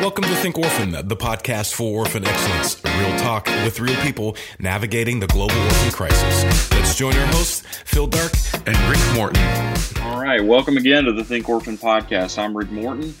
Welcome to Think Orphan, the podcast for orphan excellence. Real talk with real people navigating the global orphan crisis. Let's join our hosts, Phil Darke and Rick Morton. All right, welcome again to the Think Orphan podcast. I'm Rick Morton.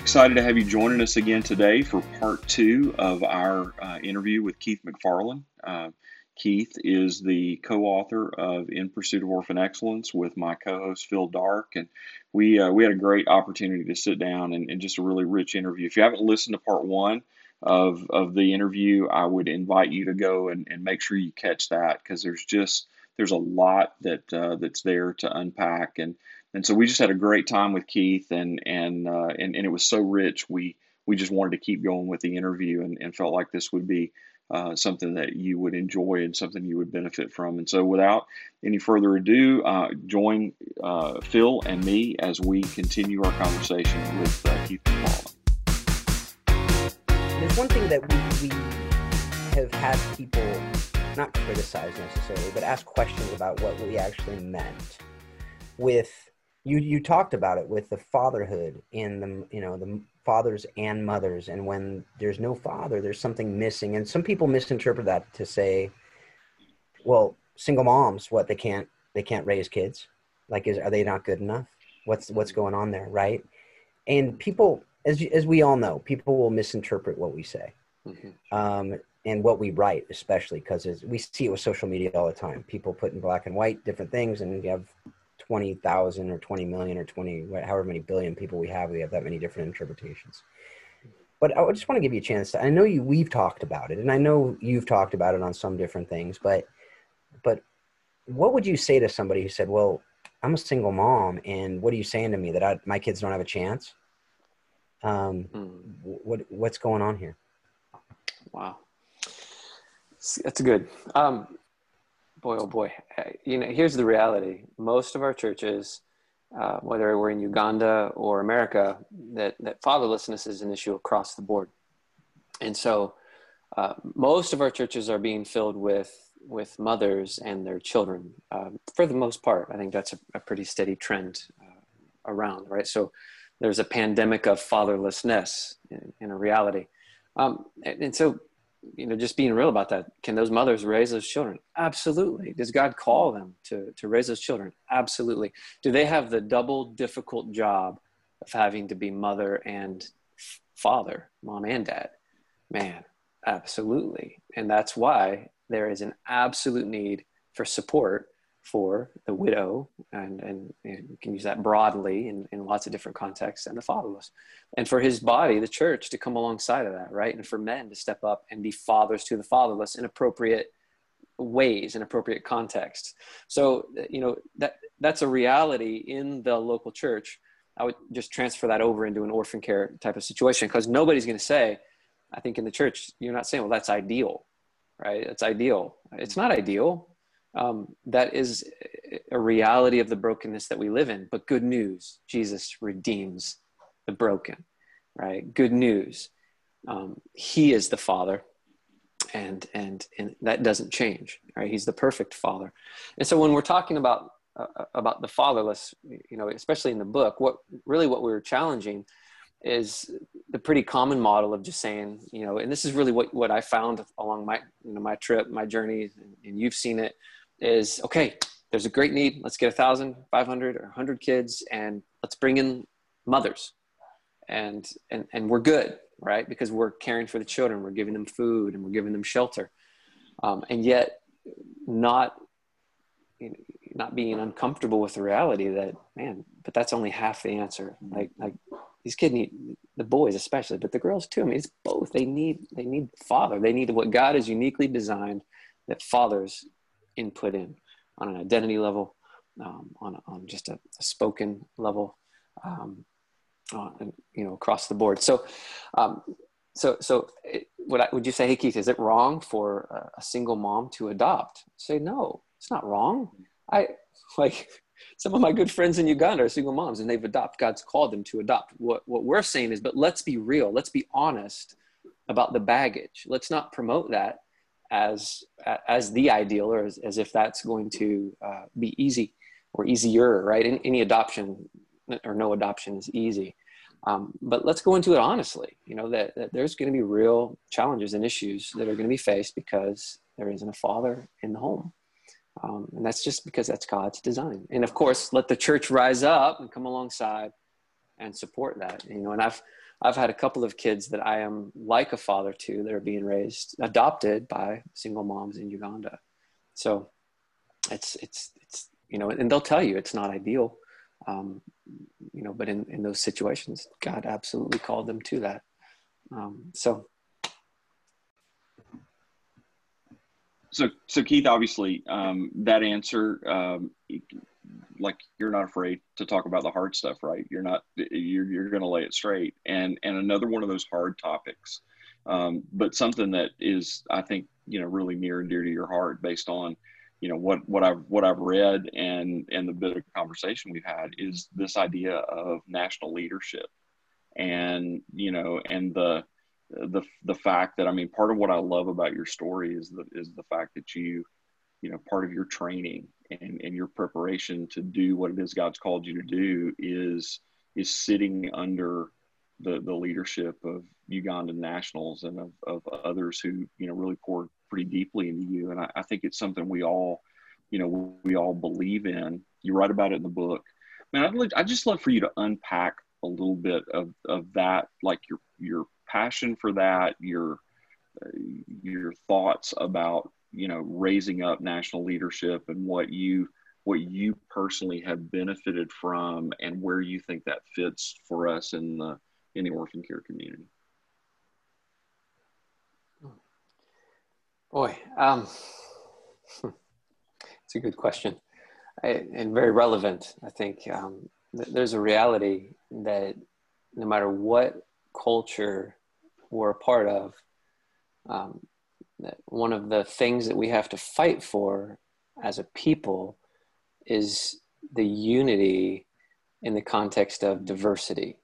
Excited to have you joining us again today for part two of our uh, interview with Keith McFarland. Uh, Keith is the co-author of In Pursuit of Orphan Excellence with my co-host Phil Darke, and we uh, we had a great opportunity to sit down and, and, just a really rich interview. If you haven't listened to part one of of the interview, I would invite you to go and, and make sure you catch that because there's just there's a lot that uh, that's there to unpack and and so we just had a great time with Keith and and uh, and, and it was so rich we we just wanted to keep going with the interview and, and felt like this would be uh, something that you would enjoy and something you would benefit from. And so, without any further ado, uh, join uh, Phil and me as we continue our conversation with uh, Keith McFarland. There's one thing that we, we have had people not criticize necessarily, but ask questions about what we actually meant with you you talked about it with the fatherhood in the you know the fathers and mothers and when there's no father there's something missing. And some people misinterpret that to say well single moms what they can't they can't raise kids? Like is are they not good enough? What's what's going on there right? And people as as we all know people will misinterpret what we say mm-hmm. um, and what we write especially because we see it with social media all the time. People put in black and white different things and you have 20,000 or 20 million or 20, however many billion people we have, we have that many different interpretations. But I just want to give you a chance to, I know you, we've talked about it and I know you've talked about it on some different things, but, but what would you say to somebody who said, well, I'm a single mom and what are you saying to me that I, my kids don't have a chance? Um, mm. what, what's going on here? Wow. That's good. Um, boy, oh boy. You know, here's the reality. Most of our churches, uh, whether we're in Uganda or America, that, that fatherlessness is an issue across the board. And so uh, most of our churches are being filled with, with mothers and their children um, for the most part. I think that's a, a pretty steady trend uh, around, right? So there's a pandemic of fatherlessness in, in a reality. Um, and, and so you know just being real about that. Can those mothers raise those children? Absolutely. Does god call them to to raise those children? Absolutely. Do they have the double difficult job of having to be mother and father mom and dad? Man absolutely. And that's why there is an absolute need for support for the widow, and, and, you can use that broadly in, in lots of different contexts, and the fatherless. And for his body, the church, to come alongside of that, right? And for men to step up and be fathers to the fatherless in appropriate ways, in appropriate contexts. So, you know, that, that's a reality in the local church. I would just transfer that over into an orphan care type of situation because nobody's going to say, I think in the church, you're not saying, well, that's ideal, right? It's ideal. It's not ideal um, that is a reality of the brokenness that we live in. But good news, Jesus redeems the broken, right? Good news. Um, he is the Father, and and and that doesn't change, right? He's the perfect Father. And so when we're talking about uh, about the fatherless, you know, especially in the book, what really what we were challenging is the pretty common model of just saying, you know, and this is really what, what I found along my, you know, my trip, my journey, and, and you've seen it, is okay there's a great need. Let's get a thousand five hundred or hundred kids and let's bring in mothers. And and and we're good right? Because we're caring for the children. We're giving them food and we're giving them shelter. Um, and yet not you know, not being uncomfortable with the reality that man but that's only half the answer. Like like these kids need the boys especially but the girls too. I mean it's both. They need they need father. They need what god has uniquely designed that fathers input in on an identity level, um, on, on just a, a spoken level, um, on, you know, across the board. So, um, so, so it, would, I, would you say, hey, Keith, is it wrong for a, a single mom to adopt? say, no, it's not wrong. I like some of my good friends in Uganda are single moms and they've adopted. God's called them to adopt. What, what we're saying is, but let's be real. Let's be honest about the baggage. Let's not promote that as as the ideal or as, as if that's going to uh, be easy or easier right any, any, adoption or no adoption is easy Um, but let's go into it honestly. You know that, that there's going to be real challenges and issues that are going to be faced because there isn't a father in the home, um, and that's just because that's God's design. And of course, let the church rise up and come alongside and support that. You know, and I've I've had a couple of kids that I am like a father to that are being raised adopted by single moms in Uganda. So it's it's it's you know, and they'll tell you it's not ideal um, you know, but in, in those situations, God absolutely called them to that. Um, so. So, so Keith, obviously, um, that answer, um, like you're not afraid to talk about the hard stuff, right? You're not, you're, you're going to lay it straight. And, and another one of those hard topics, um, but something that is, I think, you know, really near and dear to your heart based on, you know what what I've what I've read and and the bit of conversation we've had is this idea of national leadership, and you know and the the the fact that I mean part of what I love about your story is the is the fact that you you know part of your training and, and your preparation to do what it is God's called you to do is is sitting under the the leadership of Ugandan nationals and of, of others who you know really poured pretty deeply into you. And I, I, think it's something we all, you know, we all believe in. You write about it in the book. Man, I'd, I'd just love for you to unpack a little bit of, of that, like your, your passion for that, your, uh, your thoughts about, you know, raising up national leadership and what you, what you personally have benefited from and where you think that fits for us in the, in the orphan care community. Boy, um, it's a good question I, and very relevant. I think um, th- there's a reality that no matter what culture we're a part of, um, that one of the things that we have to fight for as a people is the unity in the context of diversity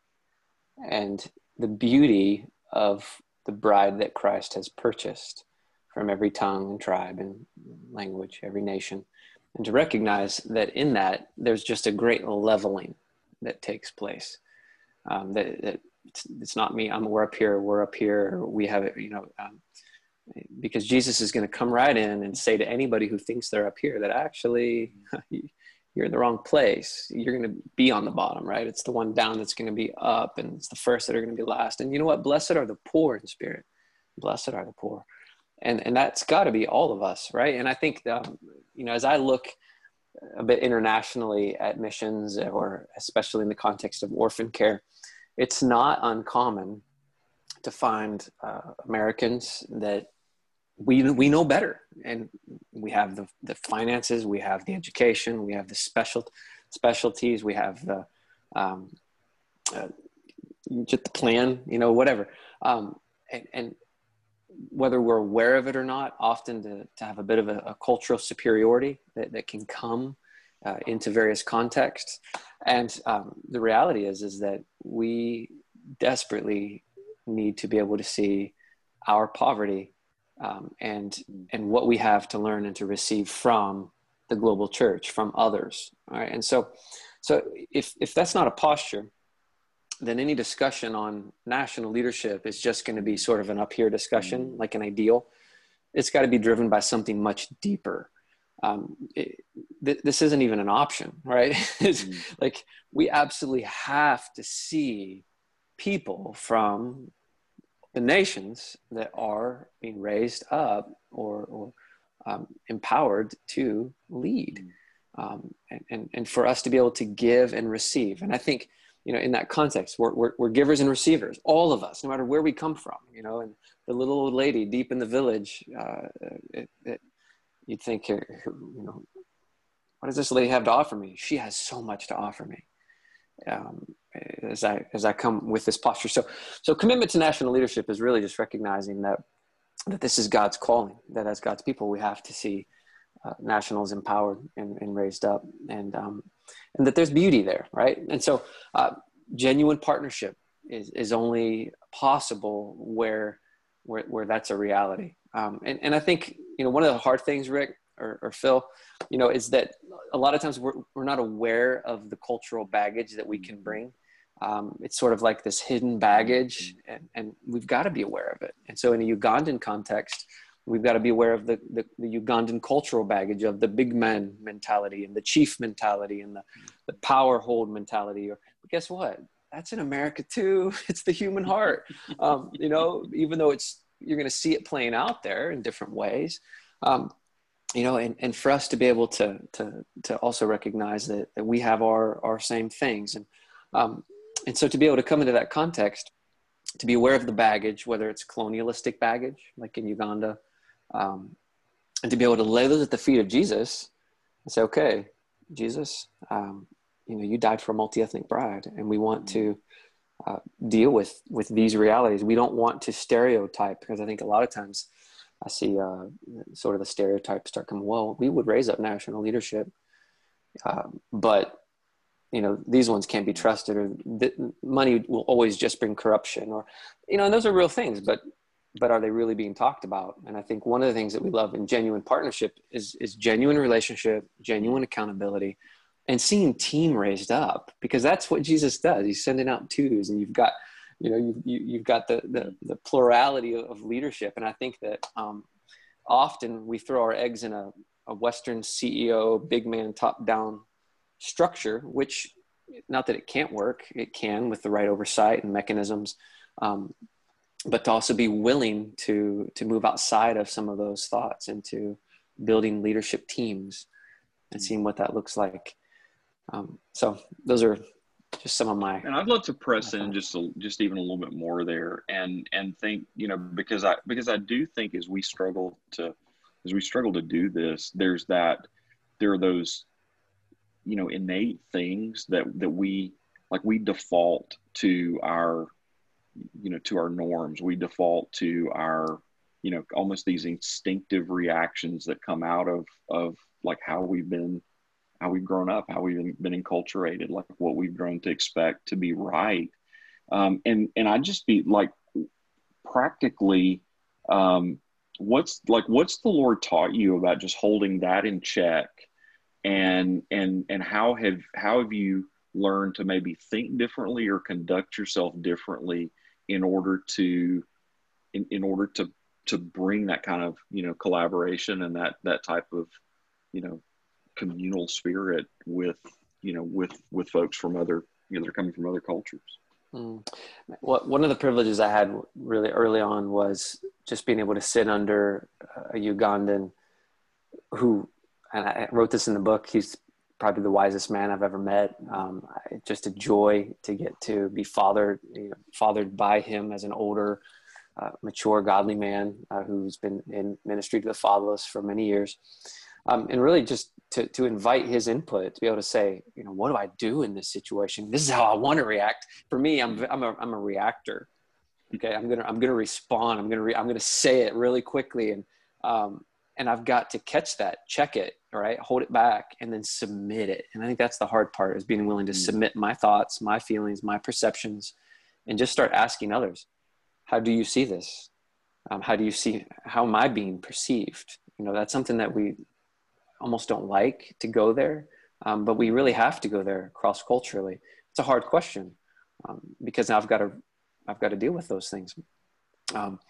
and the beauty of the bride that Christ has purchased from every tongue and tribe and language, every nation, and to recognize that in that there's just a great leveling that takes place. Um, that, that it's, it's, not me. I'm we're up here. We're up here. We have it. You know, um, because Jesus is going to come right in and say to anybody who thinks they're up here that actually you're in the wrong place. You're going to be on the bottom, right? It's the one down that's going to be up, and it's the first that are going to be last. And you know what? Blessed are the poor in spirit. Blessed are the poor and and that's got to be all of us right and i think um, you know as i look a bit internationally at missions or especially in the context of orphan care it's not uncommon to find uh, americans that we we know better and we have the, the finances we have the education we have the special specialties we have the um, uh, just the plan you know whatever um, and, and whether we're aware of it or not, often to, to have a bit of a, a cultural superiority that, that can come uh, into various contexts. And um, the reality is, is that we desperately need to be able to see our poverty um, and, and what we have to learn and to receive from the global church, from others. All right. And so, so if, if that's not a posture, then any discussion on national leadership is just going to be sort of an up here discussion, mm-hmm. like an ideal. It's got to be driven by something much deeper. Um, it, th- this isn't even an option, right? mm-hmm. like we absolutely have to see people from the nations that are being raised up or, or um, empowered to lead. Um, and, and, and for us to be able to give and receive. And I think you know in that context we're, we're, we're, givers and receivers all of us no matter where we come from you know and the little old lady deep in the village uh, it, it, you'd think you know what does this lady have to offer me she has so much to offer me um, as i as i come with this posture so so commitment to national leadership is really just recognizing that that this is god's calling that as god's people we have to see uh, nationals empowered and, and raised up and um, and that there's beauty there, right? And so, uh, genuine partnership is is only possible where where where that's a reality. Um, and and I think you know one of the hard things, Rick or, or Phil, you know, is that a lot of times we're we're not aware of the cultural baggage that we can bring. Um, it's sort of like this hidden baggage, and, and we've got to be aware of it. And so, in a Ugandan context, we've got to be aware of the, the, the, Ugandan cultural baggage of the big man mentality and the chief mentality and the, the power hold mentality. Or but guess what? That's in America too. It's the human heart. Um, you know, even though it's you're going to see it playing out there in different ways. Um, you know, and, and for us to be able to to to also recognize that, that we have our our same things, and um, and so to be able to come into that context, to be aware of the baggage, whether it's colonialistic baggage, like in Uganda, um, and to be able to lay those at the feet of Jesus and say, okay, Jesus, um, you know, you died for a multi-ethnic bride, and we want to uh, deal with with these realities. We don't want to stereotype because I think a lot of times I see uh, sort of the stereotypes start coming. Well, we would raise up national leadership, uh, but you know these ones can't be trusted, or th- money will always just bring corruption, or you know, and those are real things. But but are they really being talked about? And I think one of the things that we love in genuine partnership is is genuine relationship, genuine accountability, and seeing team raised up because that's what Jesus does. He's sending out twos, and you've got you know you, you you've got the, the the plurality of leadership, and I think that um, often we throw our eggs in a, a Western CEO big man top down structure, which not that it can't work, it can with the right oversight and mechanisms. Um, but to also be willing to to move outside of some of those thoughts into building leadership teams and seeing what that looks like um, so those are just some of my and i'd love to press in just a, just even a little bit more there and and think you know because i because i do think as we struggle to as we struggle to do this there's that there are those you know innate things that that we like we default to our you know to our norms. We default to our you know almost these instinctive reactions that come out of of like how we've been how we've grown up how we've been enculturated like what we've grown to expect to be right. Um, and and i just be like practically um, what's like what's the lord taught you about just holding that in check? And and and how have how have you learned to maybe think differently or conduct yourself differently in order to in, in order to to bring that kind of you know collaboration and that that type of you know communal spirit with you know with with folks from other you know they're coming from other cultures mm. one of the privileges i had really early on was just being able to sit under a ugandan who and i wrote this in the book he's probably the wisest man I've ever met. Um, just a joy to get to be fathered, you know, fathered by him as an older, uh, mature, godly man uh, who's been in ministry to the fatherless for many years. Um, and really just to, to invite his input to be able to say, you know, what do I do in this situation? This is how I want to react. For me, I'm, I'm a, I'm a reactor. Okay. I'm going to, I'm to respond. I'm going to, re- I'm to say it really quickly. And, um, and I've got to catch that, check it, all right, hold it back, and then submit it. And I think that's the hard part is being willing to mm-hmm. submit my thoughts, my feelings, my perceptions, and just start asking others, how do you see this? Um, how do you see, how am I being perceived? You know, that's something that we almost don't like to go there, um, but we really have to go there cross culturally. It's a hard question um, because now I've got to, I've got to deal with those things. Um,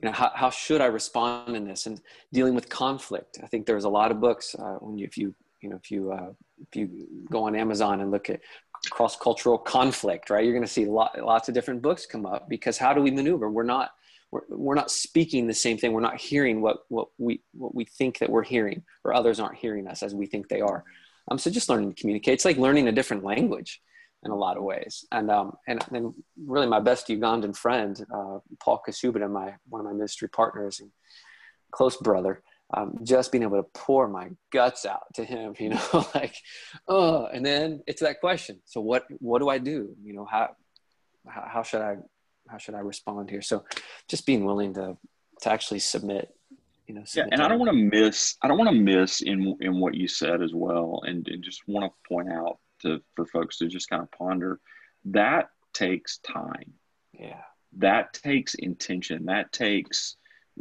you know how, how should i respond in this? And dealing with conflict. I think there's a lot of books uh, when you, if you you know if you uh, if you go on amazon and look at cross-cultural conflict right? You're going to see lot, lots of different books come up because how do we maneuver? We're not we're, we're not speaking the same thing we're not hearing what what we what we think that we're hearing or others aren't hearing us as we think they are um, so just learning to communicate it's like learning a different language in a lot of ways. And um, and then really my best Ugandan friend, uh, Paul Kasubita, my one of my ministry partners and close brother, um, just being able to pour my guts out to him, you know, like, oh, and then it's that question. So what what do I do? You know, how how, how should I how should I respond here? So just being willing to to actually submit you know yeah and i don't want to miss i don't want to miss in in what you said as well and, and just want to point out to for folks to just kind of ponder that takes time. Yeah. That takes intention that takes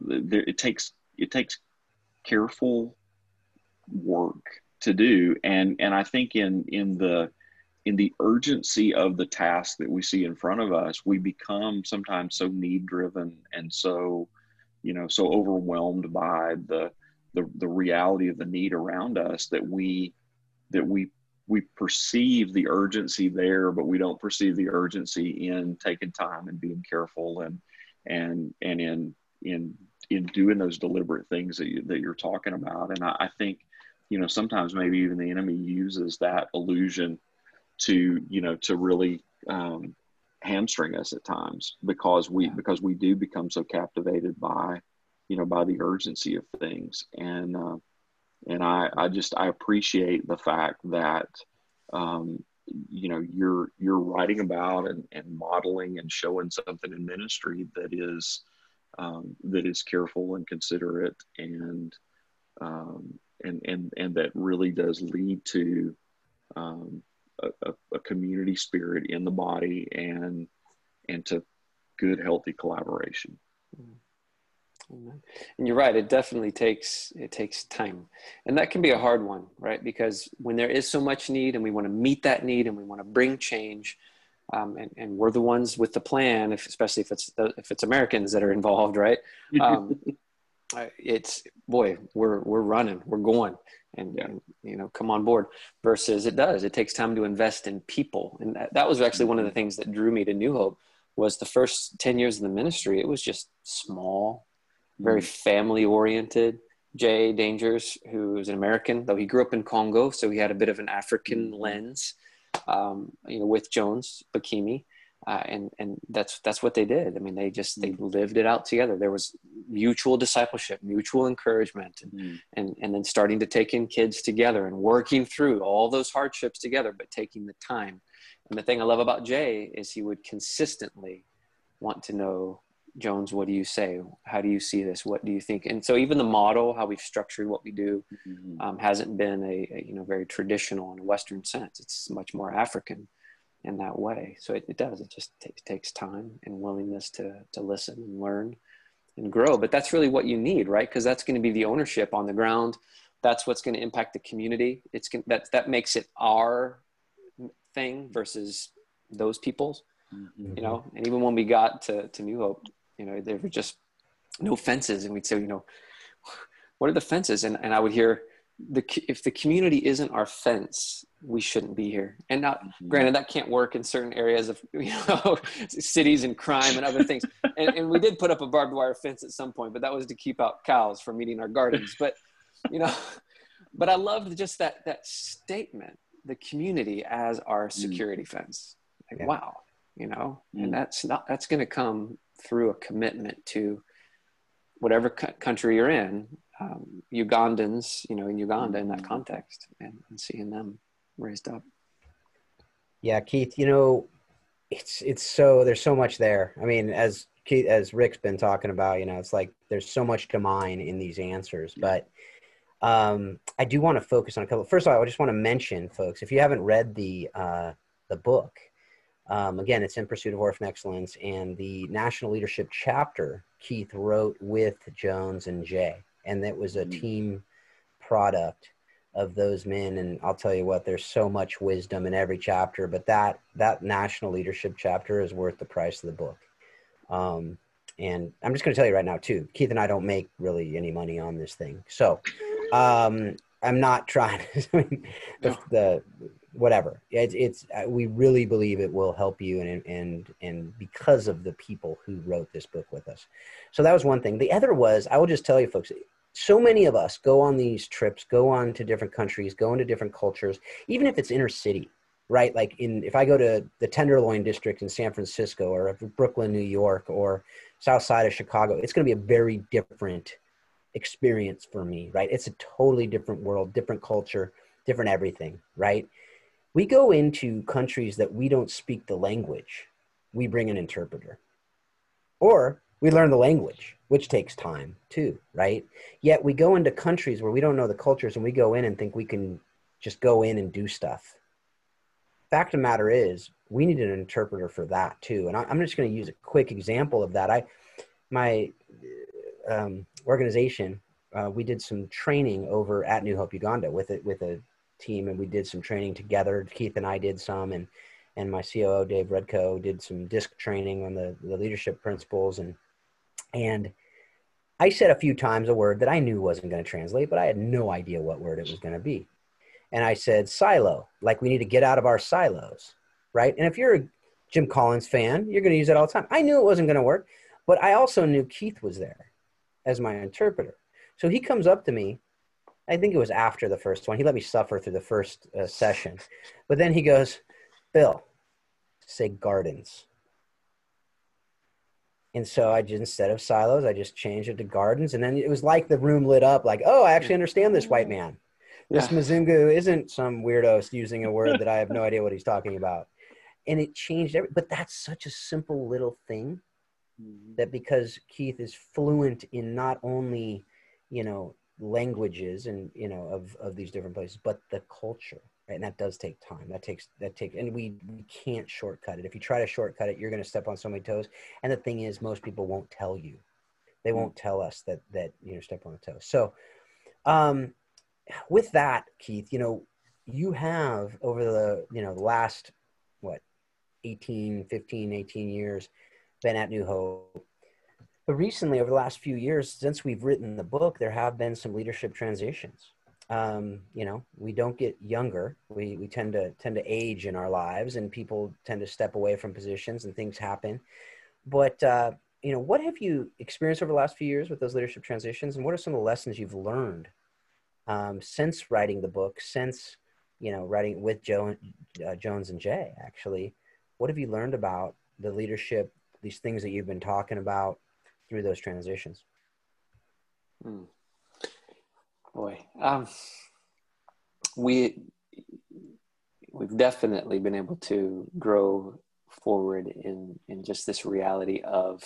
it takes it takes careful work to do and and i think in in the in the urgency of the task that we see in front of us, we become sometimes so need driven and so, you know, so overwhelmed by the, the the reality of the need around us that we that we we perceive the urgency there, but we don't perceive the urgency in taking time and being careful and and and in in in doing those deliberate things that you, that you're talking about. And I, I think, you know, sometimes maybe even the enemy uses that illusion to you know to really um, hamstring us at times because we because we do become so captivated by you know by the urgency of things. And uh, and I I just I appreciate the fact that um, you know you're you're writing about and, and modeling and showing something in ministry that is um, that is careful and considerate and um, and and and that really does lead to um, a, a, community spirit in the body and and to good healthy collaboration. And you're right it definitely takes it takes time. And that can be a hard one right? Because when there is so much need and we want to meet that need and we want to bring change um, and, and we're the ones with the plan if, especially if it's if it's americans that are involved right? Um, it's boy we're we're running we're going and, yeah. and, you know come on board versus it does it takes time to invest in people and that, that was actually one of the things that drew me to new hope was the first 10 years of the ministry it was just small very mm-hmm. family oriented jay dangers who's an american though he grew up in congo so he had a bit of an african mm-hmm. lens um, you know with jones bakimi uh, and and that's that's what they did. I mean, they just they mm. lived it out together. There was mutual discipleship, mutual encouragement, and mm. and and then starting to take in kids together and working through all those hardships together, but taking the time. And the thing I love about Jay is he would consistently want to know Jones, what do you say? How do you see this? What do you think? And so even the model, how we've structured what we do, mm-hmm. um, hasn't been a, a, you know very traditional in a Western sense. It's much more African in that way. So it, it does. It just t- takes time and willingness to to listen and learn and grow. But that's really what you need, right? Because that's going to be the ownership on the ground. That's what's going to impact the community. It's going, that that makes it our thing versus those people's. Mm-hmm. You know, and even when we got to to New Hope, you know, there were just no fences, and we'd say, you know, what are the fences? And and I would hear the if the community isn't our fence we shouldn't be here and not mm-hmm. granted that can't work in certain areas of you know cities and crime and other things and, and we did put up a barbed wire fence at some point but that was to keep out cows from eating our gardens but you know but i loved just that that statement the community as our mm. security mm. fence like yeah. wow you know mm. and that's not that's going to come through a commitment to whatever country you're in um, Ugandans, you know, in Uganda in that mm-hmm. context and, and seeing them raised up. Yeah, Keith, you know, it's it's so there's so much there. I mean, as Keith, as Rick's been talking about, you know, it's like there's so much to mine in these answers. But um, I do want to focus on a couple. First of all, I just want to mention, folks, if you haven't read the uh, the book, um, again, it's in pursuit of orphan excellence, and the national leadership chapter Keith wrote with Jones and Jay and it was a mm. team product of those men and i'll tell you what there's so much wisdom in every chapter but that that national leadership chapter is worth the price of the book. Um, and i'm just going to tell you right now too keith and i don't make really any money on this thing. So um, i'm not trying to I mean, the, no. the, whatever. It's, it's uh, we really believe it will help you and and and because of the people who wrote this book with us. So that was one thing. The other was i will just tell you folks so many of us go on these trips, go on to different countries, go into different cultures, even if it's inner city, right? Like in if I go to the Tenderloin district in San Francisco or Brooklyn, New York, or south side of Chicago, it's going to be a very different experience for me, right? It's a totally different world, different culture, different everything, right? We go into countries that we don't speak the language, we bring an interpreter. Or we learn the language which takes time too right? Yet we go into countries where we don't know the cultures and we go in and think we can just go in and do stuff. Fact of the matter is we need an interpreter for that too. And I, am just going to use a quick example of that. I my um, organization uh, we did some training over at new hope uganda with it with a team and we did some training together. Keith and I did some, and and my COO Dave Redco did some disc training on the the leadership principles and and I said a few times a word that I knew wasn't going to translate, but I had no idea what word it was going to be. And I said silo, like we need to get out of our silos, right? And if you're a Jim Collins fan, you're going to use that all the time. I knew it wasn't going to work, but I also knew Keith was there as my interpreter. So he comes up to me. I think it was after the first one. He let me suffer through the first uh, session. But then he goes, Bill, say gardens. And so I just, instead of silos, I just changed it to gardens. And then it was like the room lit up like, oh, I actually understand this white man. This yeah. Mzungu isn't some weirdo using a word that I have no idea what he's talking about. And it changed every, but that's such a simple little thing mm-hmm. that because Keith is fluent in not only, you know, languages and, you know, of, of these different places, but the culture right? And that does take time. That takes that takes, and we we can't shortcut it. If you try to shortcut it, you're going to step on so many toes. And the thing is, most people won't tell you. They won't tell us that that you know step on the toes. So, um, with that, Keith, you know, you have over the you know the last what 18 15 18 years been at new hope but recently over the last few years since we've written the book there have been some leadership transitions um, you know, we don't get younger. We, we tend to tend to age in our lives, and people tend to step away from positions, and things happen. But uh, you know, what have you experienced over the last few years with those leadership transitions, and what are some of the lessons you've learned um, since writing the book, since you know writing with Joe, uh, Jones and Jay? Actually, what have you learned about the leadership, these things that you've been talking about through those transitions? Hmm. Boy, um, we we've definitely been able to grow forward in in just this reality of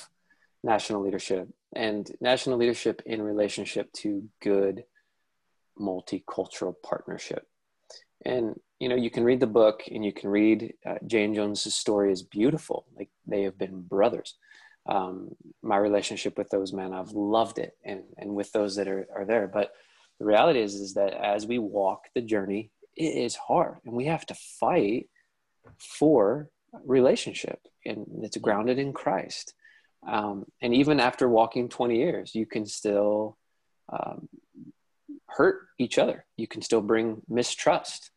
national leadership and national leadership in relationship to good multicultural partnership. And you know, you can read the book and you can read uh, Jane Jones's story is beautiful. Like they have been brothers. Um, my relationship with those men, I've loved it, and and with those that are are there, but the reality is is that as we walk the journey it is hard and we have to fight for relationship and it's grounded in christ. Um, and even after walking 20 years you can still um, hurt each other. You can still bring mistrust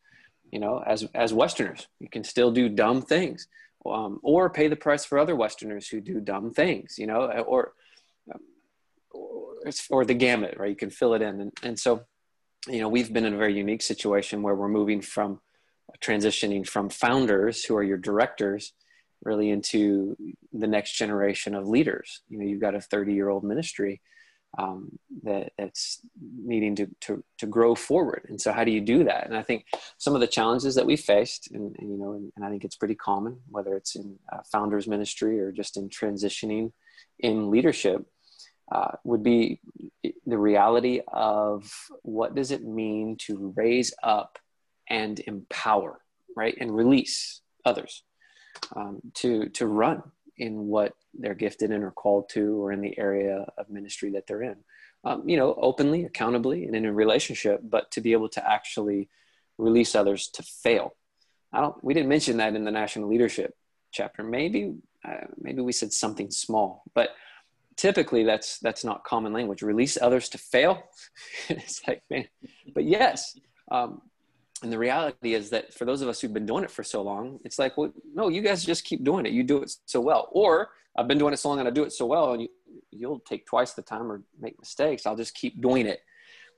you know as as westerners you can still do dumb things um, or pay the price for other westerners who do dumb things you know or or the gamut, right? You can fill it in. And, and so, you know, we've been in a very unique situation where we're moving from transitioning from founders who are your directors really into the next generation of leaders. You know, you've got a 30 year old ministry um, that, that's needing to, to, to grow forward. And so how do you do that? And I think some of the challenges that we faced, and, and you know, and, and, I think it's pretty common, whether it's in uh, founders ministry or just in transitioning in leadership, uh, would be the reality of what does it mean to raise up and empower, right, and release others um, to to run in what they're gifted in or called to, or in the area of ministry that they're in. Um, you know, openly, accountably, and in a relationship, but to be able to actually release others to fail. I don't. We didn't mention that in the national leadership chapter. Maybe, uh, maybe we said something small, but typically that's that's not common language release others to fail it's like man but yes um, and the reality is that for those of us who've been doing it for so long it's like well no you guys just keep doing it you do it so well or i've been doing it so long and i do it so well and you, you'll take twice the time or make mistakes i'll just keep doing it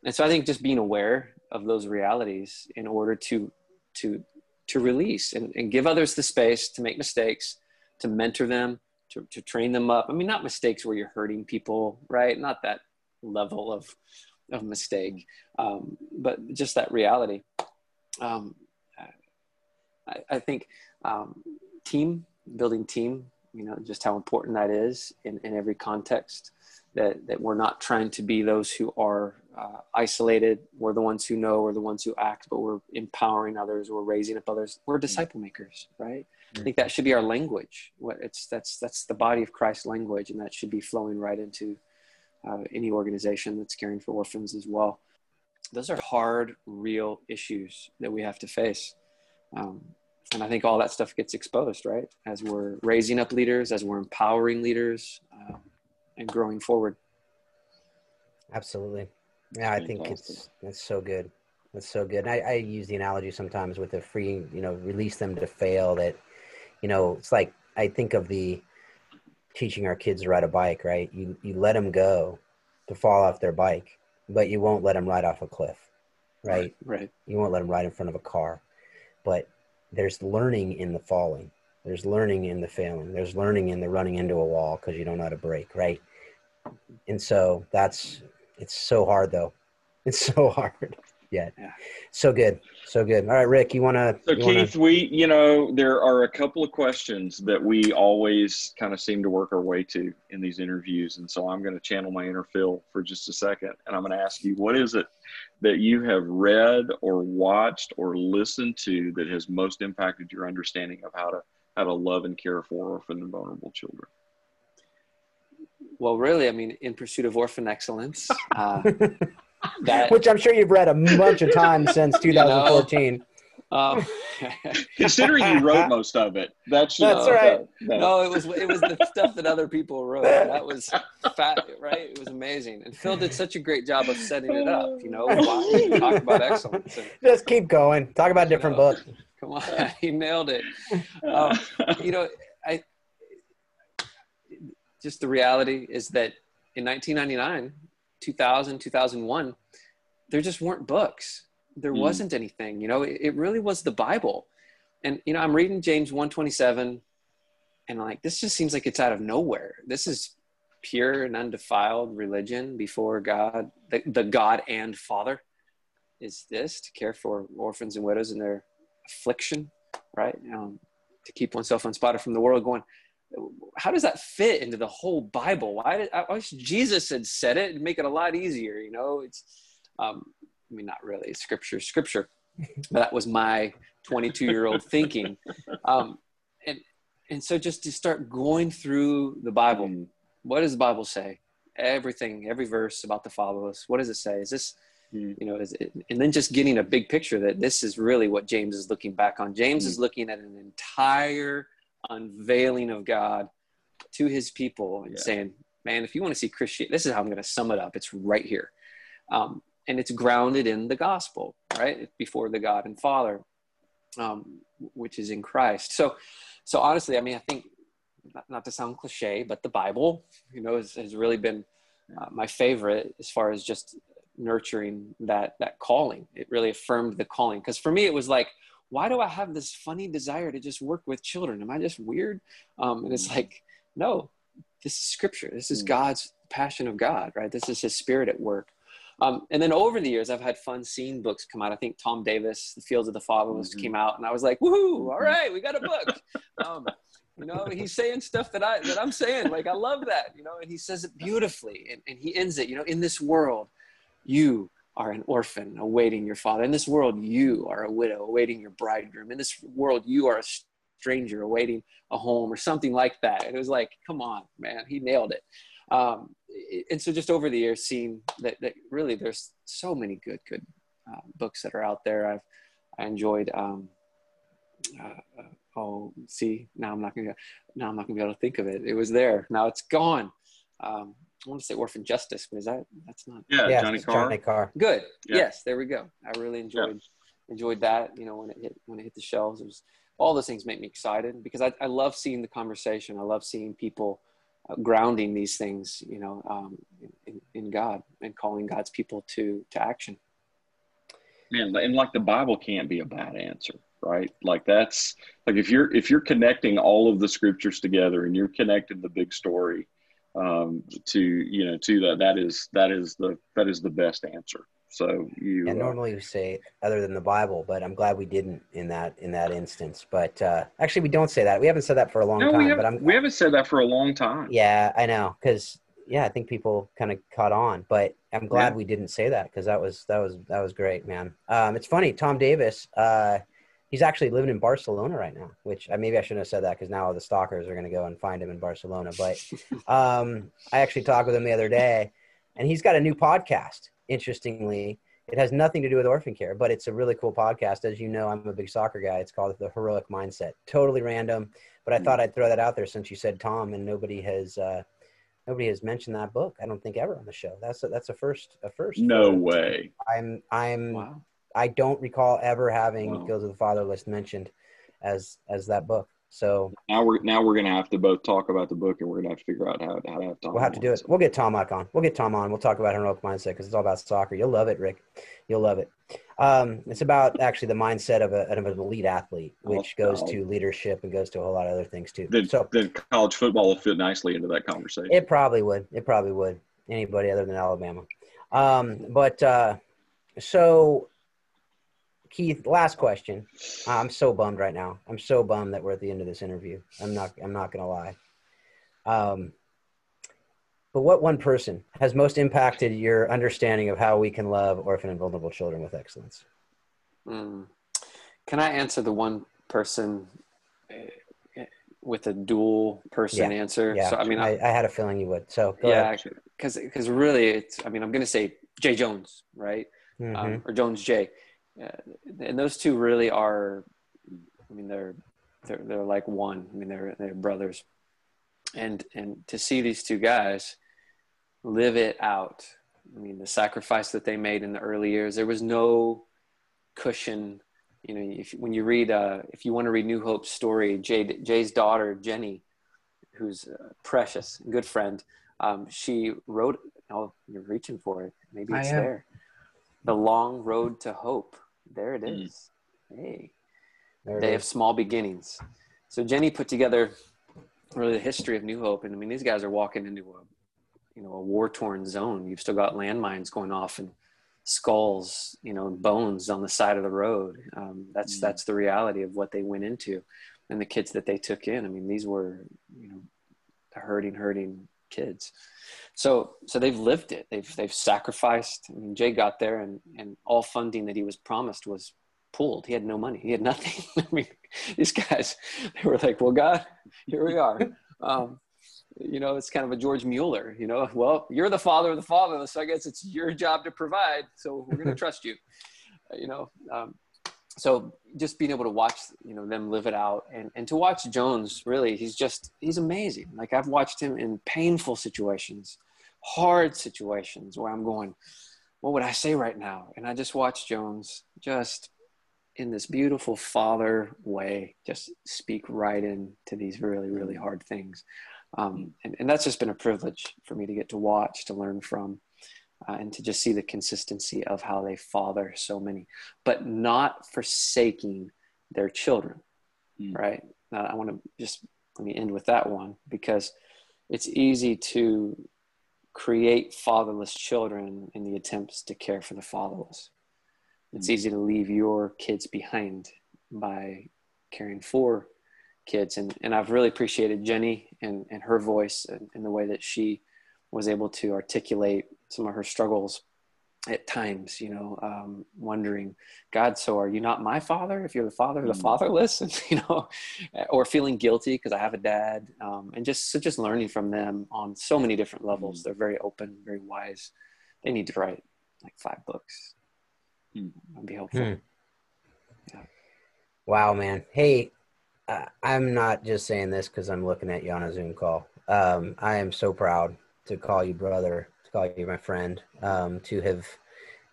and so i think just being aware of those realities in order to to to release and, and give others the space to make mistakes to mentor them to, to train them up. I mean, not mistakes where you're hurting people, right? Not that level of, of mistake, um, but just that reality. Um, I, I, think um, team, building team, you know, just how important that is in, in every context. That, that we're not trying to be those who are uh, isolated. We're the ones who know, we're the ones who act, but we're empowering others, we're raising up others. We're disciple makers, right? I think that should be our language. What it's that's that's the body of Christ language, and that should be flowing right into uh, any organization that's caring for orphans as well. Those are hard, real issues that we have to face. Um, and I think all that stuff gets exposed, right? As we're raising up leaders, as we're empowering leaders, uh, and growing forward. Absolutely. Yeah, I think it's it's so good. It's so good. And I, I use the analogy sometimes with the freeing, you know, release them to fail. That, you know, it's like I think of the teaching our kids to ride a bike, right? You you let them go to fall off their bike, but you won't let them ride off a cliff, right? Right. right. You won't let them ride in front of a car, but there's learning in the falling. There's learning in the failing. There's learning in the running into a wall because you don't know how to brake, right? And so that's it's so hard though. It's so hard yet. Yeah. So good. So good. All right, Rick, you want to? So, Keith, wanna... we, you know, there are a couple of questions that we always kind of seem to work our way to in these interviews. And so I'm going to channel my inner Phil for just a second. And I'm going to ask you, what is it that you have read or watched or listened to that has most impacted your understanding of how to, how to love and care for orphan and vulnerable children? Well, really, I mean, in pursuit of orphan excellence. Uh, that, Which I'm sure you've read a bunch of times since 2014. You know, um, Considering you wrote most of it, that's that's right. That, that. No, it was it was the stuff that other people wrote. That was fat, right? It was amazing, and Phil did such a great job of setting it up. You know, talk about excellence. And, Just keep going. Talk about different know, books. Come on, he nailed it. Um, you know, I just the reality is that in 1999 2000, 2001, there just weren't books. There mm. wasn't anything, you know, it, it, really was the Bible. And, you know, I'm reading James 127 and like, this just seems like it's out of nowhere. This is pure and undefiled religion before God, the, the God and Father is this to care for orphans and widows in their affliction, right? Um, to keep oneself unspotted from the world going, how does that fit into the whole Bible? Why did I wish Jesus had said it and make it a lot easier? You know, it's, um, I mean, not really scripture, scripture. that was my 22 year old thinking. Um, and, and so just to start going through the Bible, what does the Bible say? Everything, every verse about the fatherless. What does it say? Is this, mm. you know, is it, and then just getting a big picture that this is really what James is looking back on. James mm. is looking at an entire unveiling of God to his people and yeah. saying, man, if you want to see Christianity, this is how I'm going to sum it up. It's right here. Um, and it's grounded in the gospel, right? Before the God and Father, um, which is in Christ. So, so honestly, I mean, I think not, not to sound cliche, but the Bible, you know, has, has really been uh, my favorite as far as just nurturing that that calling. It really affirmed the calling because for me, it was like, why do I have this funny desire to just work with children? Am I just weird? Um, and it's mm. like, no, this is scripture. This is mm. God's passion of God, right? This is his spirit at work. Um, and then over the years, I've had fun seeing books come out. I think Tom Davis, The Fields of the Fatherless, mm-hmm. came out, and I was like, "Woohoo! All mm-hmm. we got a book." Um, you know, he's saying stuff that I that I'm saying. Like I love that. You know, and he says it beautifully, and, and he ends it. You know, in this world, you are an orphan awaiting your father. In this world, you are a widow awaiting your bridegroom. In this world, you are a stranger awaiting a home or something like that. And it was like, come on, man, he nailed it. Um, and so just over the years, seeing that, that really there's so many good, good uh, books that are out there. I've I enjoyed. Um, uh, uh, oh, see, now I'm not gonna now I'm not gonna be able to think of it. It was there. Now it's gone. Um, I want to say Orphan Justice, but is that that's not? Yeah, yeah Johnny Carr. Johnny Carr. Good. Yeah. Yes, there we go. I really enjoyed yeah. enjoyed that. You know, when it hit when it hit the shelves, it was all those things make me excited because I, I love seeing the conversation. I love seeing people uh, grounding these things, you know, um, in, in God and calling God's people to to action. Man, and like the Bible can't be a bad answer right like that's like if you're if you're connecting all of the scriptures together and you're connecting the big story um, to you know to that that is that is the that is the best answer. So you and uh, normally we say other than the bible but i'm glad we didn't in that in that instance. But uh actually we don't say that. We haven't said that for a long no, time we but i'm we haven't said that for a long time. Yeah i know because yeah i think people kind of caught on but i'm glad yeah. we didn't say that because that was that was that was great man. Um it's funny tom davis uh he's actually living in Barcelona right now, which I, maybe I shouldn't have said that because now the stalkers are going to go and find him in Barcelona. But um, I actually talked with him the other day, and he's got a new podcast. Interestingly, it has nothing to do with orphan care, but it's a really cool podcast. As you know, I'm a big soccer guy. It's called The Heroic Mindset. Totally random, but I Hmm. thought I'd throw that out there since you said Tom, and nobody has uh, nobody has mentioned that book. I don't think ever on the show. That's a, that's a first. A first. No way. I'm I'm Wow. I don't recall ever having Wow. Guild of the Fatherless mentioned as as that book. So Now we're now we're gonna have to both talk about the book, and we're gonna have to figure out how, how to have Tom. we'll have to do it. We'll get Tom on. We'll get Tom on. We'll talk about heroic mindset because it's all about soccer. You'll love it, Rick. You'll love it. Um, it's about actually the mindset of, a, of an elite athlete, which Oh, goes God. to leadership and goes to a whole lot of other things too. Then, So then college football will fit nicely into that conversation. it probably would. It probably would. Anybody other than Alabama. Um, but uh, so, Keith, last question. I'm so bummed right now. I'm so bummed that we're at the end of this interview. I'm not. I'm not gonna lie. Um, but what one person has most impacted your understanding of how we can love orphan and vulnerable children with excellence? Mm. Can I answer the one person uh, with a dual person Yeah. answer? Yeah, So I mean, I, I had a feeling you would. So go yeah, because because really, it's. I mean, I'm going to say Jay Jones, right? Mhm. um, or Jones J. Uh, and those two really are, I mean, they're, they're, they're like one. I mean, they're, they're brothers. And, and to see these two guys live it out, I mean, the sacrifice that they made in the early years, there was no cushion. You know, if, when you read, uh, if you want to read New Hope's story, Jay, Jay's daughter, Jenny, who's a precious, good friend, um, she wrote, oh, you're reaching for it. Maybe it's there. The long road to hope. There it is. Mm. Hey, There it they have small beginnings. So Jenny put together really the history of New Hope, and I mean these guys are walking into a you know a war torn zone. You've still got landmines going off and skulls, you know, and bones on the side of the road. Um, that's Mm. that's the reality of what they went into, and the kids that they took in. I mean these were you know hurting, hurting kids. So so they've lived it. They've they've sacrificed. I mean Jay got there, and and all funding that he was promised was pulled. He had no money. He had nothing. I mean, these guys, they were like, well, God, here we are. Um, you know, it's kind of a George Mueller, you know, well, you're the father of the fatherless. So I guess it's your job to provide. So we're going to trust you, Uh, you know? Um, so just being able to watch, you know, them live it out and, and to watch Jones, really, he's just, he's amazing. Like I've watched him in painful situations, hard situations where I'm going, what would I say right now? And I just watched Jones just in this beautiful father way, just speak right into these really, really hard things. Um, and, and that's just been a privilege for me to get to watch, to learn from, uh, and to just see the consistency of how they father so many, but not forsaking their children, Mm. right? Uh, I want to just let me end with that one because it's easy to create fatherless children in the attempts to care for the fatherless. It's Mm. easy to leave your kids behind by caring for kids. And, and I've really appreciated Jenny and, and her voice and, and the way that she was able to articulate some of her struggles at times, you know, um, wondering, God, so are you not my father? If you're the father of the Mm. fatherless, and you know, or feeling guilty because I have a dad, um, and just so just learning from them on so many different levels. Mm. They're very open, very wise. They need to write like five books. Mm. That'd be helpful. Hmm. Wow, man. Hey, uh, I'm not just saying this because I'm looking at you on a Zoom call. Um, I am so proud to call you brother, to call you my friend, um, to have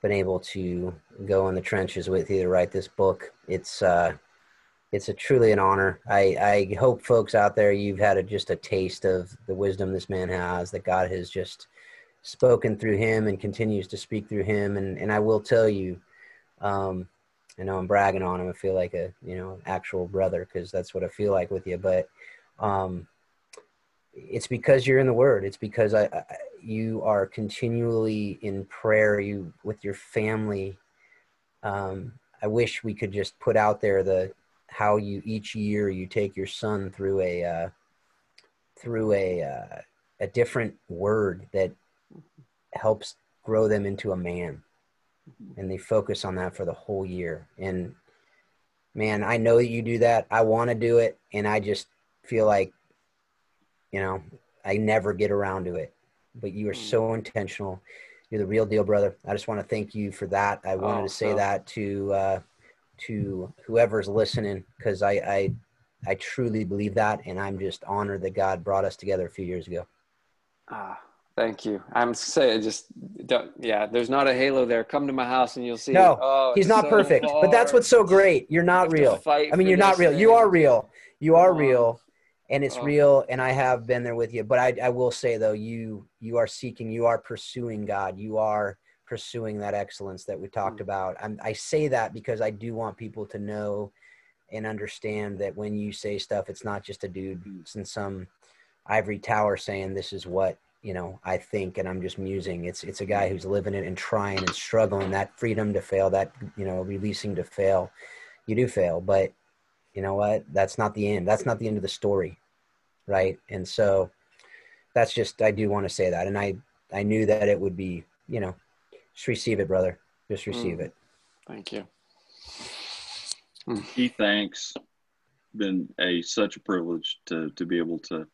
been able to go in the trenches with you to write this book. It's uh, it's a truly an honor. I, I hope folks out there you've had a, just a taste of the wisdom this man has that God has just spoken through him and continues to speak through him. And and I will tell you. Um, I know I'm bragging on him. I feel like a you know actual brother because that's what I feel like with you. But um, it's because you're in the Word. It's because I, I you are continually in prayer. You with your family. Um, I wish we could just put out there the how you each year you take your son through a uh, through a uh, a different word that helps grow them into a man and they focus on that for the whole year. And man, I know that you do that. I want to do it, and I just feel like, you know, I never get around to it. But you are so intentional. you're the real deal, brother. I just want to thank you for that. I wanted Oh, to say that to uh, to whoever's listening because I, I I truly believe that, and I'm just honored that God brought us together a few years ago. Ah, thank you. I'm saying just don't, yeah. There's not a halo there. Come to my house and you'll see. No, Oh, He's not so perfect, but that's what's so great. You're not real. I mean, you're not real. You are real. You are real, and it's Oh. real. And I have been there with you. But I, I will say though, you you are seeking, you are pursuing God. You are pursuing that excellence that we talked Mm. about. I'm, I say that because I do want people to know and understand that when you say stuff, it's not just a dude Mm. in some ivory tower saying this is what you know I think, and I'm just musing. It's it's a guy who's living it and trying and struggling. That freedom to fail, that you know, releasing to fail. You do fail, but you know what? That's not the end. That's not the end of the story, right? And so that's just I do want to say that, and I I knew that it would be you know just receive it, brother. Just receive Mm. it. Thank you. He thanks. Been a such a privilege to to be able to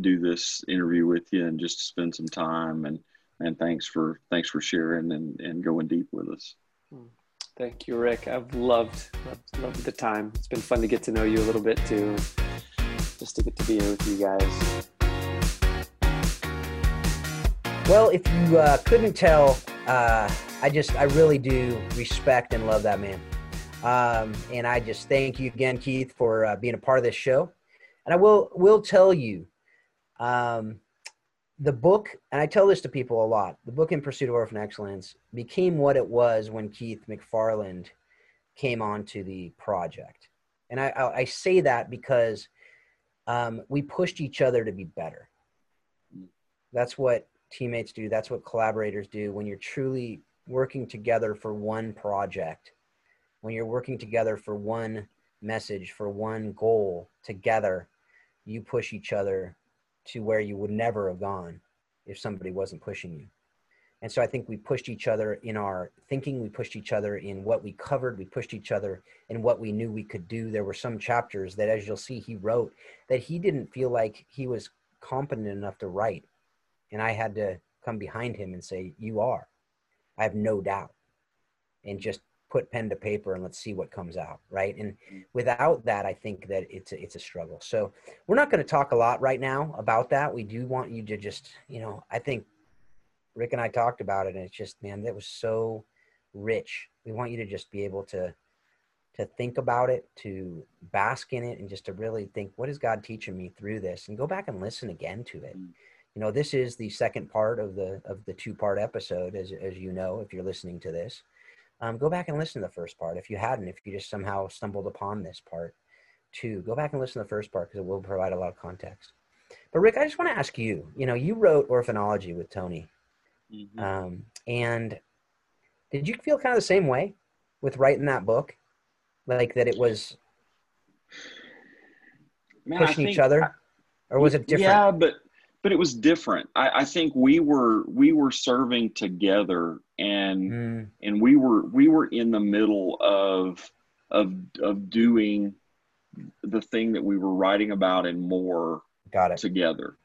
do this interview with you and just to spend some time and and thanks for thanks for sharing and and going deep with us. Thank you, Rick. I've loved, loved, loved the time. It's been fun to get to know you a little bit too. Just to get to be here with you guys. Well, if you uh, couldn't tell, uh, I just I really do respect and love that man, um, and I just thank you again, Keith, for uh, being a part of this show. And I will will tell you, um, the book, and I tell this to people a lot. The book "In Pursuit of Orphan Excellence" became what it was when Keith McFarland came onto the project, and I, I, I say that because um, we pushed each other to be better. That's what teammates do. That's what collaborators do. When you're truly working together for one project, when you're working together for one message, for one goal together, you push each other to where you would never have gone if somebody wasn't pushing you. And so I think we pushed each other in our thinking, we pushed each other in what we covered, we pushed each other in what we knew we could do. There were some chapters that, as you'll see, he wrote that he didn't feel like he was competent enough to write. And I had to come behind him and say, You are. I have no doubt. And just put pen to paper and let's see what comes out. Right. And without that, I think that it's a, it's a struggle. So we're not going to talk a lot right now about that. We do want you to just, you know, I think Rick and I talked about it and it's just, man, that was so rich. We want you to just be able to to think about it, to bask in it, and just to really think, what is God teaching me through this? And go back and listen again to it. Mm. You know, this is the second part of the of the two part episode, as as you know, if you're listening to this. Um, go back and listen to the first part. If you hadn't, if you just somehow stumbled upon this part too, go back and listen to the first part because it will provide a lot of context. But Rick, I just want to ask you, you know, you wrote Orphanology with Tony. Mhm. Um, and did you feel kind of the same way with writing that book? Like that it was Man, I pushing each think- other? Or was it different? Yeah, but but it was different. I, I think we were we were serving together and Mm, and we were we were in the middle of of of doing the thing that we were writing about and more got it. together.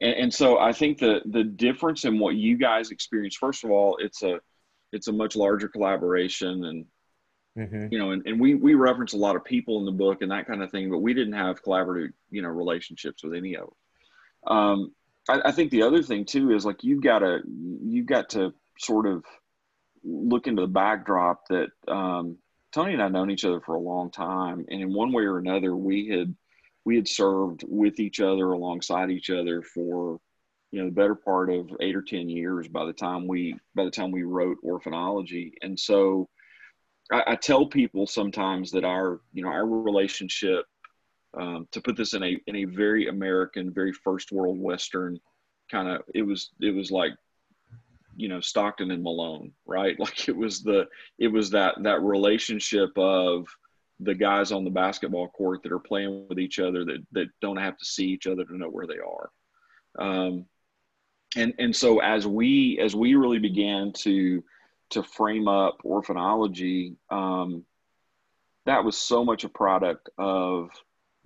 And, and so I think the the difference in what you guys experience, first of all, it's a it's a much larger collaboration and hmm you know, and, and we we reference a lot of people in the book and that kind of thing, but we didn't have collaborative, you know, relationships with any of them. Um, I, I think the other thing too is like you've got to you've got to sort of look into the backdrop that um, Tony and I known each other for a long time, and in one way or another, we had we had served with each other alongside each other for you know the better part of eight or ten years by the time we by the time we wrote Orphanology, and so I, I tell people sometimes that our you know our relationship um, to put this in a in a very American, very first world Western kind of it was it was like you know Stockton and Malone, right? Like it was the it was that that relationship of the guys on the basketball court that are playing with each other that that don't have to see each other to know where they are. Um, and and so as we as we really began to to frame up orphanology, um, that was so much a product of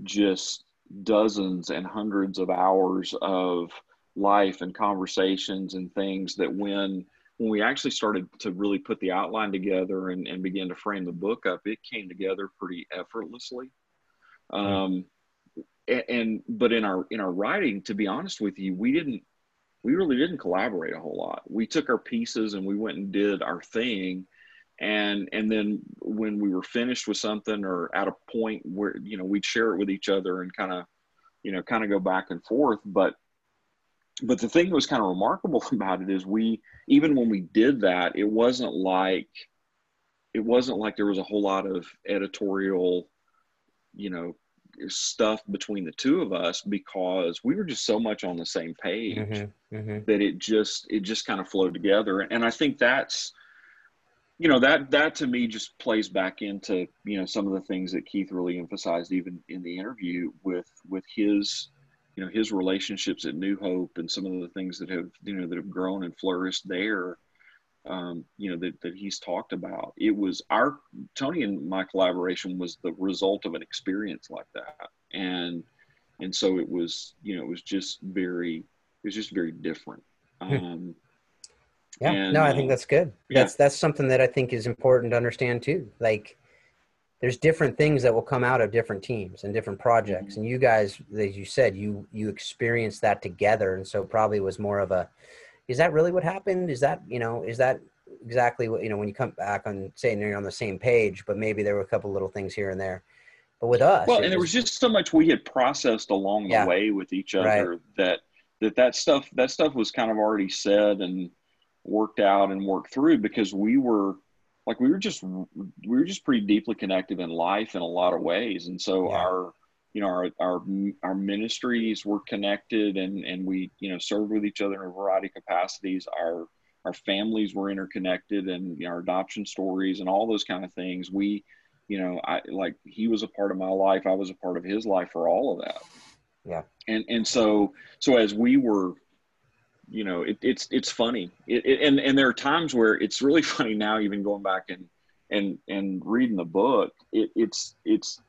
just dozens and hundreds of hours of life and conversations and things that when when we actually started to really put the outline together and, and begin to frame the book up, it came together pretty effortlessly. Um, and, and, but in our in our writing, to be honest with you, we didn't we really didn't collaborate a whole lot. We took our pieces and we went and did our thing, and and then when we were finished with something or at a point where you know we'd share it with each other and kind of you know kind of go back and forth. But but the thing that was kind of remarkable about it is we even when we did that it wasn't like it wasn't like there was a whole lot of editorial you know stuff between the two of us because we were just so much on the same page mm-hmm, mm-hmm. that it just it just kind of flowed together and i think that's you know that that to me just plays back into you know some of the things that keith really emphasized even in the interview with with his you know his relationships at New Hope and some of the things that have you know that have grown and flourished there. Um, you know that, that he's talked about. It was our Tony and my collaboration was the result of an experience like that, and and so it was you know it was just very it was just very different. Hmm. Um, yeah, and, no, I think that's good. That's yeah. that's something that I think is important to understand too. Like there's different things that will come out of different teams and different projects. Mm-hmm. And you guys as you said you you experienced that together. And so probably was more of a is that really what happened? Is that you know is that exactly what you know when you come back on saying you're on the same page but maybe there were a couple little things here and there. But with us well and was, there was just so much we had processed along the yeah, way with each other right. that that that stuff that stuff was kind of already said and worked out and worked through because we were like we were just we were just pretty deeply connected in life in a lot of ways. And so yeah. our you know our, our our ministries were connected and and we you know served with each other in a variety of capacities. Our our families were interconnected and you know, our adoption stories and all those kind of things. We you know i like he was a part of my life. I was a part of his life for all of that. Yeah. And and so so as we were you know, it, it's it's funny, it, it, and and there are times where it's really funny now, even going back and and and reading the book. it's it's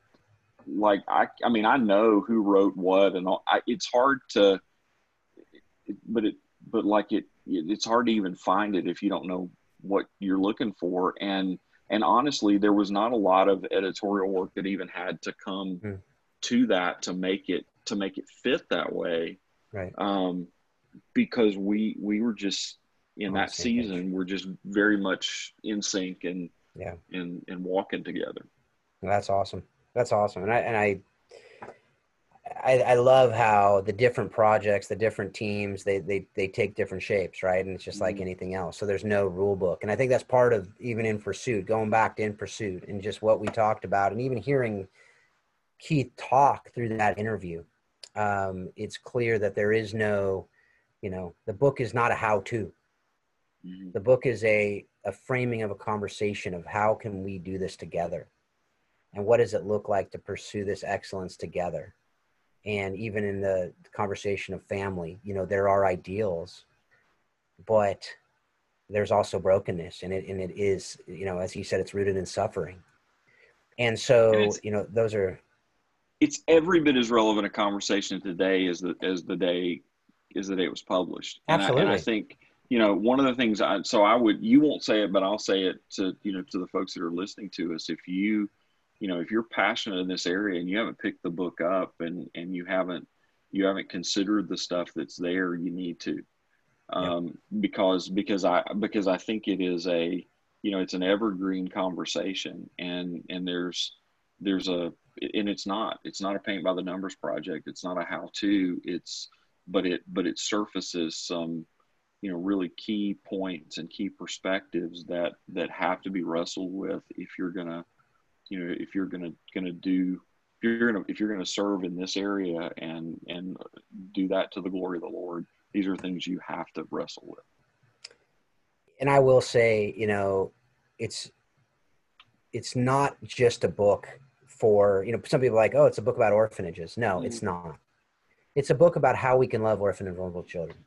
like I I mean I know who wrote what, and all, I, it's hard to, but it but like it it's hard to even find it if you don't know what you're looking for. And and honestly there was not a lot of editorial work that even had to come mm. to that to make it to make it fit that way. Right. Um because we we were just in that season we're just very much in sync and yeah and and walking together that's awesome that's awesome and i and i I, I love how the different projects, the different teams, they, they, they take different shapes, right? And it's just like mm-hmm. anything else. So there's no rule book. And I think that's part of even in pursuit, going back to in pursuit and just what we talked about and even hearing Keith talk through that interview. Um, it's clear that there is no you know the book is not a how to mm-hmm. the book is a a framing of a conversation of how can we do this together? And what does it look like to pursue this excellence together? And even in the conversation of family you know there are ideals but there's also brokenness and it and it is you know as he said it's rooted in suffering. And so and you know those are it's every bit as relevant a conversation today as the as the day is the day it was published. Absolutely. And I, and I think you know one of the things I so I would you won't say it, but I'll say it to you know to the folks that are listening to us. If you you know if you're passionate in this area and you haven't picked the book up and and you haven't you haven't considered the stuff that's there, you need to. Um, because because I because I think it is a you know it's an evergreen conversation and and there's there's a and it's not it's not a paint by the numbers project it's not a how to it's but it but it surfaces some you know really key points and key perspectives that that have to be wrestled with if you're gonna you know if you're gonna gonna do if you're gonna if you're gonna serve in this area and and do that to the glory of the lord these are things you have to wrestle with. And i will say you know it's it's not just a book for you know some people are like oh it's a book about orphanages. No mm-hmm. it's not it's a book about how we can love orphan and vulnerable children,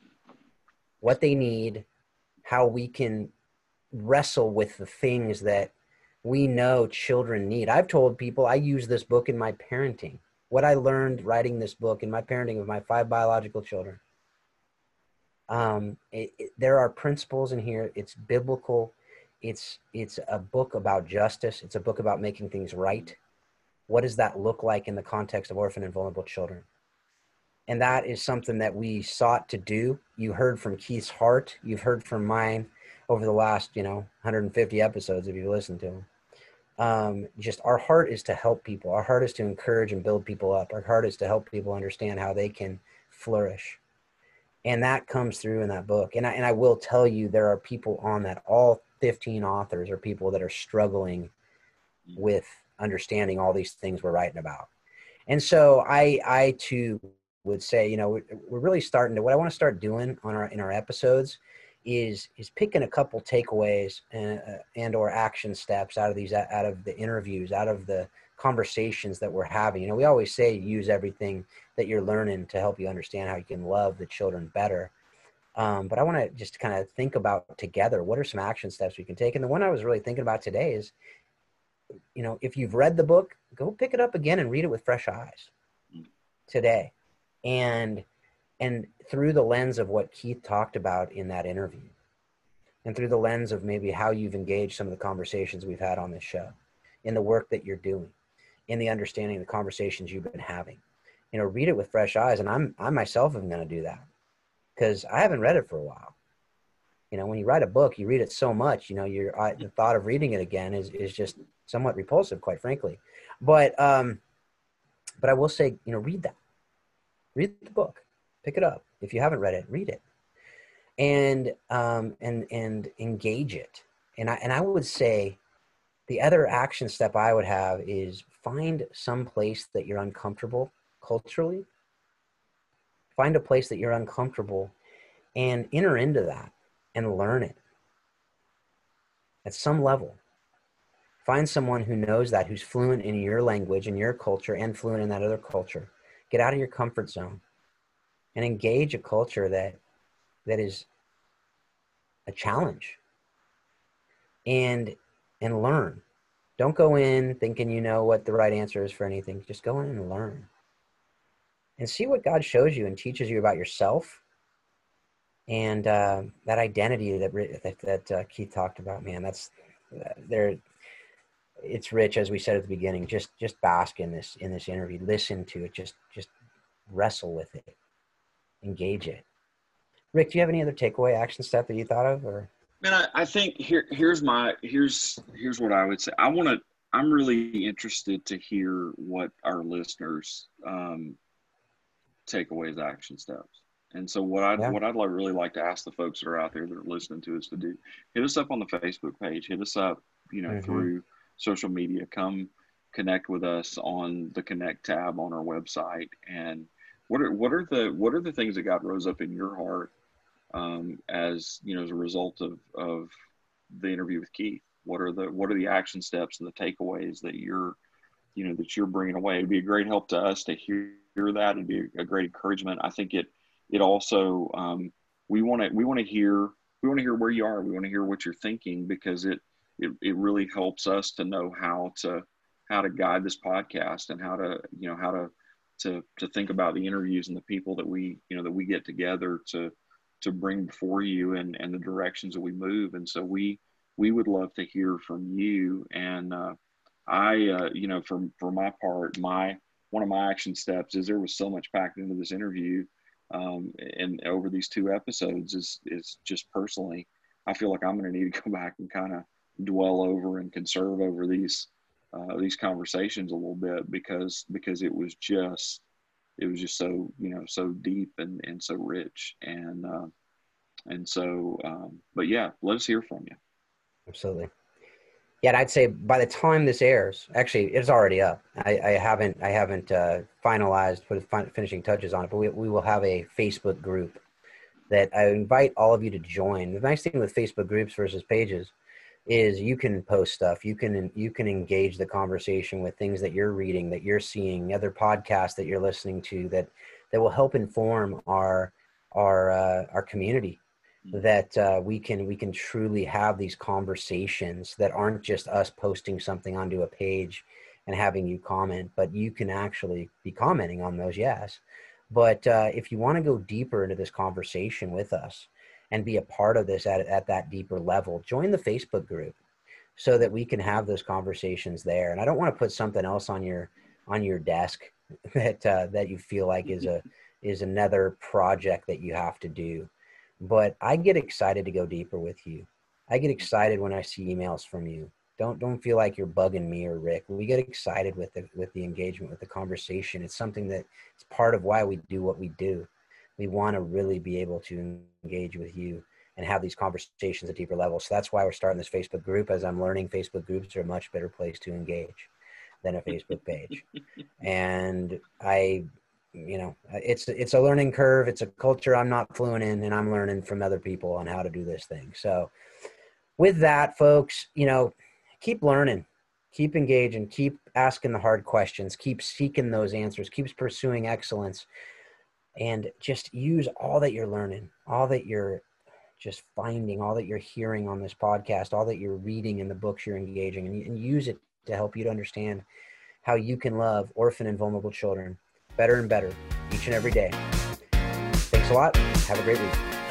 what they need, how we can wrestle with the things that we know children need. I've told people I use this book in my parenting. What I learned writing this book in my parenting of my five biological children. Um, it, it, there are principles in here. It's biblical. It's it's a book about justice. It's a book about making things right. What does that look like in the context of orphan and vulnerable children? And that is something that we sought to do. You heard from Keith's heart. You've heard from mine over the last, you know, 150 episodes if you listened to them. Um, just our heart is to help people. Our heart is to encourage and build people up. Our heart is to help people understand how they can flourish. And that comes through in that book. And I, and I will tell you, there are people on that. All 15 authors are people that are struggling with understanding all these things we're writing about. And so I, I too would say, you know, we're really starting to, what I want to start doing on our, in our episodes is is picking a couple takeaways and uh, and or action steps out of these out of the interviews out of the conversations that we're having. You know we always say use everything that you're learning to help you understand how you can love the children better. Um, but i want to just kind of think about together what are some action steps we can take? And the one i was really thinking about today is you know if you've read the book go pick it up again and read it with fresh eyes today and and through the lens of what Keith talked about in that interview, and through the lens of maybe how you've engaged some of the conversations we've had on this show, in the work that you're doing, in the understanding of the conversations you've been having, you know, read it with fresh eyes. And I'm I myself am going to do that because I haven't read it for a while. You know, when you write a book, you read it so much. You know, your I, the thought of reading it again is is just somewhat repulsive, quite frankly. But um, but I will say, you know, read that, read the book pick it up. If you haven't read it, read it, and um, and and engage it. And I and I would say, the other action step I would have is find some place that you're uncomfortable culturally. Find a place that you're uncomfortable, and enter into that and learn it at some level. Find someone who knows that, who's fluent in your language and your culture and fluent in that other culture. Get out of your comfort zone and engage a culture that that is a challenge. And and learn. Don't go in thinking you know what the right answer is for anything. Just go in and learn. And see what god shows you and teaches you about yourself and uh, that identity that that, uh, keith talked about man. That's uh, there it's rich as we said at the beginning just just bask in this in this interview listen to it just just wrestle with it engage it. Rick, do you have any other takeaway action step that you thought of or? Man, I, I think here here's my here's here's what I would say. I want to. I'm really interested to hear what our listeners um, takeaways, action steps. And so what I yeah. what I'd like, really like to ask the folks that are out there that are listening to us to do, hit us up on the Facebook page, hit us up, you know, mm-hmm. through social media. Come connect with us on the Connect tab on our website, and what are what are the what are the things that God rose up in your heart um, as you know as a result of of the interview with Keith? What are the what are the action steps and the takeaways that you're you know that you're bringing away? It'd be a great help to us to hear, hear that. It'd be a great encouragement. I think it it also um, we want to we want to hear we want to hear where you are. We want to hear what you're thinking because it, it it really helps us to know how to how to guide this podcast and how to you know how to to to think about the interviews and the people that we you know that we get together to to bring before you and and the directions that we move. And so we we would love to hear from you. And uh, i uh, you know for for my part my one of my action steps is there was so much packed into this interview um, and over these two episodes is is just personally i feel like i'm going to need to go back and kind of dwell over and conserve over these uh, these conversations a little bit because because it was just it was just so you know so deep and and so rich. And uh, and so um, but yeah let us hear from you. Absolutely. Yeah and i'd say by the time this airs actually it's already up. I, I haven't i haven't uh, finalized put finishing touches on it but we, we will have a facebook group that i invite all of you to join. The nice thing with facebook groups versus pages is you can post stuff you can you can engage the conversation with things that you're reading that you're seeing other podcasts that you're listening to that that will help inform our our uh, our community mm. that uh, we can we can truly have these conversations that aren't just us posting something onto a page and having you comment but you can actually be commenting on those yes But uh, if you want to go deeper into this conversation with us and be a part of this at, at that deeper level, join the Facebook group so that we can have those conversations there. And I don't want to put something else on your on your desk that uh, that you feel like is a is another project that you have to do. But I get excited to go deeper with you. I get excited when I see emails from you. Don't don't feel like you're bugging me or Rick. We get excited with the with the engagement, with the conversation. It's something that it's part of why we do what we do. We want to really be able to engage with you and have these conversations at deeper levels. So that's why we're starting this Facebook group. As I'm learning, Facebook groups are a much better place to engage than a Facebook page. and I, you know, it's it's a learning curve. It's a culture I'm not fluent in, and I'm learning from other people on how to do this thing. So, with that, folks, you know, keep learning, keep engaging, keep asking the hard questions, keep seeking those answers, keep pursuing excellence, and just use all that you're learning, all that you're just finding all that you're hearing on this podcast, all that you're reading in the books you're engaging, and, and use it to help you to understand how you can love orphan and vulnerable children better and better each and every day. Thanks a lot. Have a great week.